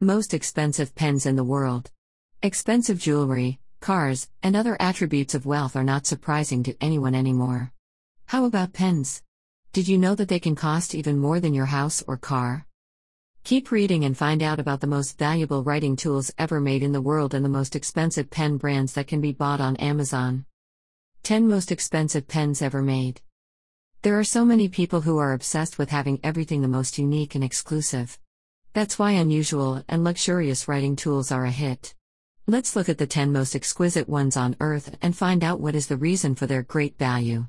Most expensive pens in the world. Expensive jewelry, cars, and other attributes of wealth are not surprising to anyone anymore. How about pens? Did you know that they can cost even more than your house or car? Keep reading and find out about the most valuable writing tools ever made in the world and the most expensive pen brands that can be bought on Amazon. 10 Most Expensive Pens Ever Made. There are so many people who are obsessed with having everything the most unique and exclusive. That's why unusual and luxurious writing tools are a hit. Let's look at the 10 most exquisite ones on earth and find out what is the reason for their great value.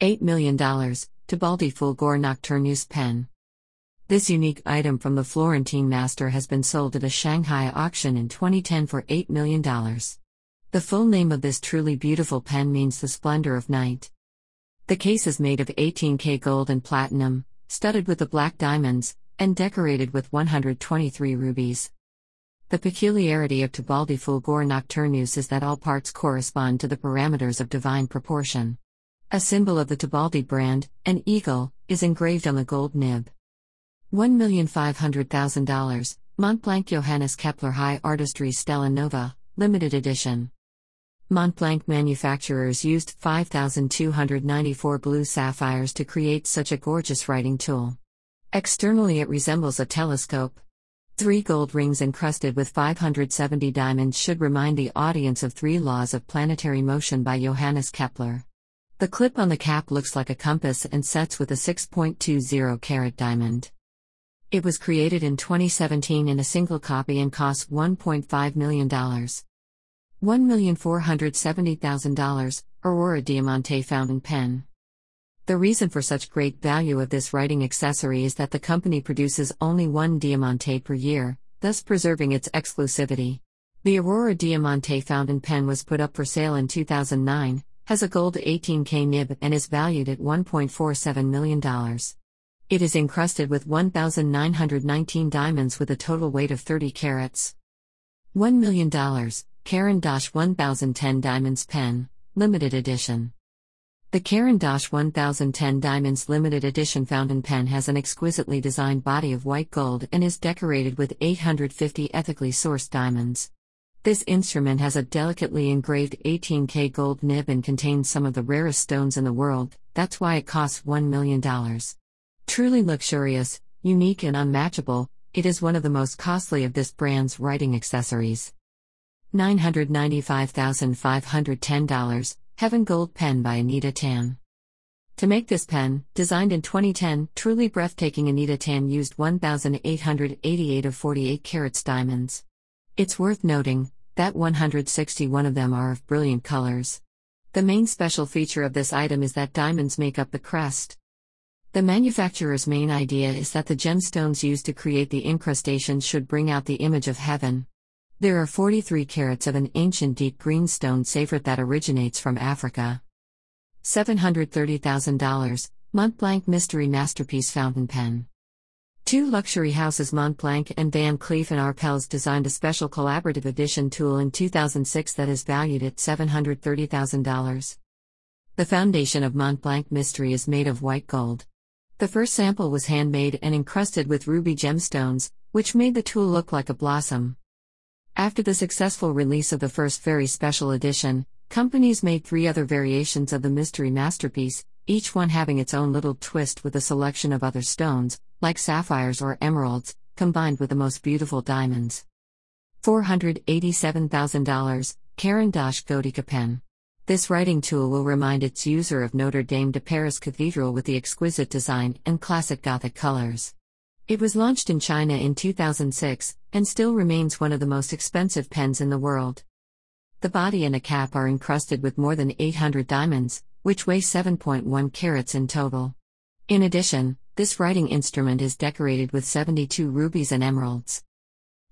$8 million Tebaldi Fulgor Nocturnus Pen. This unique item from the Florentine master has been sold at a Shanghai auction in 2010 for $8 million. The full name of this truly beautiful pen means the splendor of night. The case is made of 18K gold and platinum, studded with the black diamonds, and decorated with 123 rubies. The peculiarity of Tebaldi Fulgor Nocturnus is that all parts correspond to the parameters of divine proportion. A symbol of the Tebaldi brand, an eagle, is engraved on the gold nib. $1,500,000, Montblanc Johannes Kepler High Artistry Stella Nova, Limited Edition. Montblanc manufacturers used 5,294 blue sapphires to create such a gorgeous writing tool. Externally, it resembles a telescope. Three gold rings encrusted with 570 diamonds should remind the audience of Three Laws of Planetary Motion by Johannes Kepler. The clip on the cap looks like a compass and sets with a 6.20 carat diamond. It was created in 2017 in a single copy and cost $1.5 million. $1,470,000, Aurora Diamante Fountain Pen. The reason for such great value of this writing accessory is that the company produces only one Diamante per year, thus preserving its exclusivity. The Aurora Diamante fountain pen was put up for sale in 2009, has a gold 18K nib, and is valued at $1.47 million. It is encrusted with 1,919 diamonds with a total weight of 30 carats. $1 million, Caran d'Ache 1010 Diamonds Pen, Limited Edition. The Caran d'Ache 1010 Diamonds Limited Edition fountain pen has an exquisitely designed body of white gold and is decorated with 850 ethically sourced diamonds. This instrument has a delicately engraved 18K gold nib and contains some of the rarest stones in the world, that's why it costs $1 million. Truly luxurious, unique, and unmatchable, it is one of the most costly of this brand's writing accessories. $995,510, Heaven Gold Pen by Anita Tan. To make this pen, designed in 2010, truly breathtaking Anita Tan used 1,888 of 48 carats diamonds. It's worth noting that 161 of them are of brilliant colors. The main special feature of this item is that diamonds make up the crest. The manufacturer's main idea is that the gemstones used to create the incrustations should bring out the image of heaven. There are 43 carats of an ancient deep green stone sapphire that originates from Africa. $730,000, Montblanc Mystery Masterpiece Fountain Pen. Two luxury houses Montblanc and Van Cleef and Arpels designed a special collaborative edition tool in 2006 that is valued at $730,000. The foundation of Montblanc Mystery is made of white gold. The first sample was handmade and encrusted with ruby gemstones, which made the tool look like a blossom. After the successful release of the first very special edition, companies made three other variations of the mystery masterpiece, each one having its own little twist with a selection of other stones, like sapphires or emeralds, combined with the most beautiful diamonds. $487,000, Caran d'Ache Gothica Pen. This writing tool will remind its user of Notre Dame de Paris Cathedral with the exquisite design and classic Gothic colors. It was launched in China in 2006 and still remains one of the most expensive pens in the world. The body and a cap are encrusted with more than 800 diamonds, which weigh 7.1 carats in total. In addition, this writing instrument is decorated with 72 rubies and emeralds.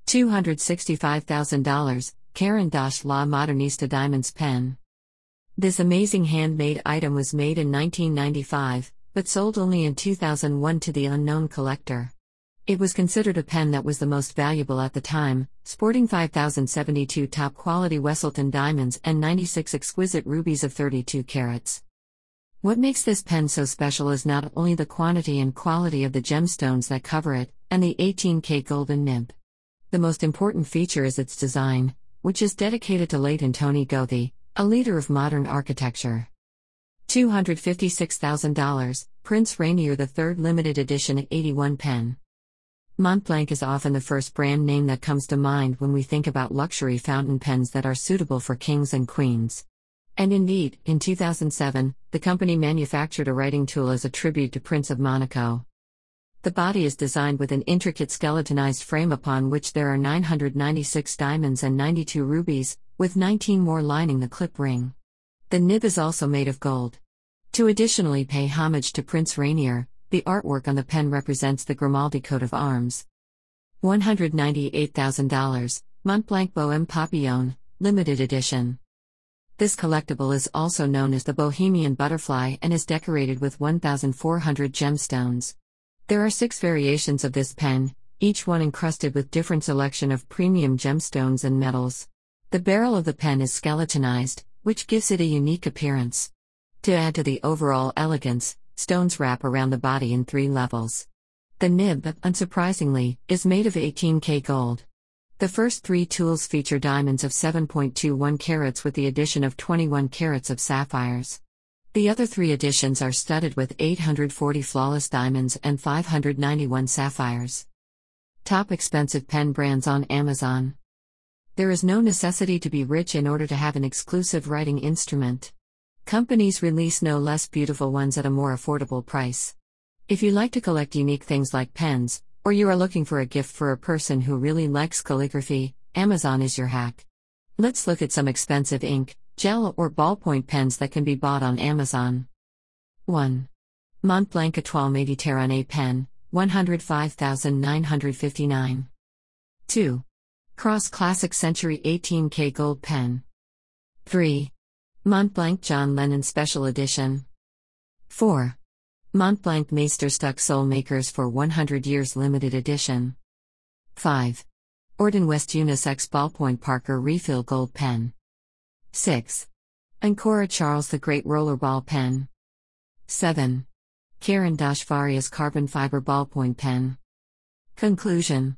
$265,000, Caran d'Ache La Modernista Diamonds Pen. This amazing handmade item was made in 1995, but sold only in 2001 to the unknown collector. It was considered a pen that was the most valuable at the time, sporting 5,072 top quality Wesselton diamonds and 96 exquisite rubies of 32 carats. What makes this pen so special is not only the quantity and quality of the gemstones that cover it, and the 18K golden nib. The most important feature is its design, which is dedicated to late Antoni Gaudí, a leader of modern architecture. $256,000, Prince Rainier III Limited Edition 81 pen. Montblanc is often the first brand name that comes to mind when we think about luxury fountain pens that are suitable for kings and queens. And indeed, in 2007, the company manufactured a writing tool as a tribute to Prince of Monaco. The body is designed with an intricate skeletonized frame upon which there are 996 diamonds and 92 rubies, with 19 more lining the clip ring. The nib is also made of gold. To additionally pay homage to Prince Rainier, the artwork on the pen represents the Grimaldi coat of arms. $198,000, Montblanc Bohème Papillon, limited edition. This collectible is also known as the Bohemian Butterfly and is decorated with 1,400 gemstones. There are six variations of this pen, each one encrusted with different selection of premium gemstones and metals. The barrel of the pen is skeletonized, which gives it a unique appearance. To add to the overall elegance, stones wrap around the body in three levels. The nib, unsurprisingly, is made of 18K gold. The first three tools feature diamonds of 7.21 carats with the addition of 21 carats of sapphires. The other three additions are studded with 840 flawless diamonds and 591 sapphires. Top expensive pen brands on Amazon. There is no necessity to be rich in order to have an exclusive writing instrument. Companies release no less beautiful ones at a more affordable price. If you like to collect unique things like pens, or you are looking for a gift for a person who really likes calligraphy, Amazon is your hack. Let's look at some expensive ink, gel, or ballpoint pens that can be bought on Amazon. 1. Montblanc Étoile Méditerranée Pen, 105,959. 2. Cross Classic Century 18K Gold Pen. 3. Montblanc John Lennon Special Edition. 4. Montblanc Meisterstück Soul Makers for 100 Years Limited Edition. 5. Orden West Unisex Ballpoint Parker Refill Gold Pen. 6. Ancora Charles the Great Rollerball Pen. 7. Caran d'Ache Varius Carbon Fiber Ballpoint Pen. Conclusion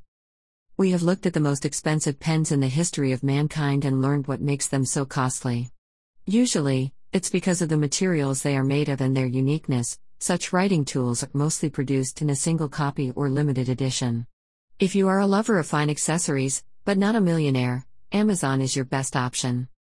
We have looked at the most expensive pens in the history of mankind and learned what makes them so costly. Usually, it's because of the materials they are made of and their uniqueness. Such writing tools are mostly produced in a single copy or limited edition. If you are a lover of fine accessories, but not a millionaire, Amazon is your best option.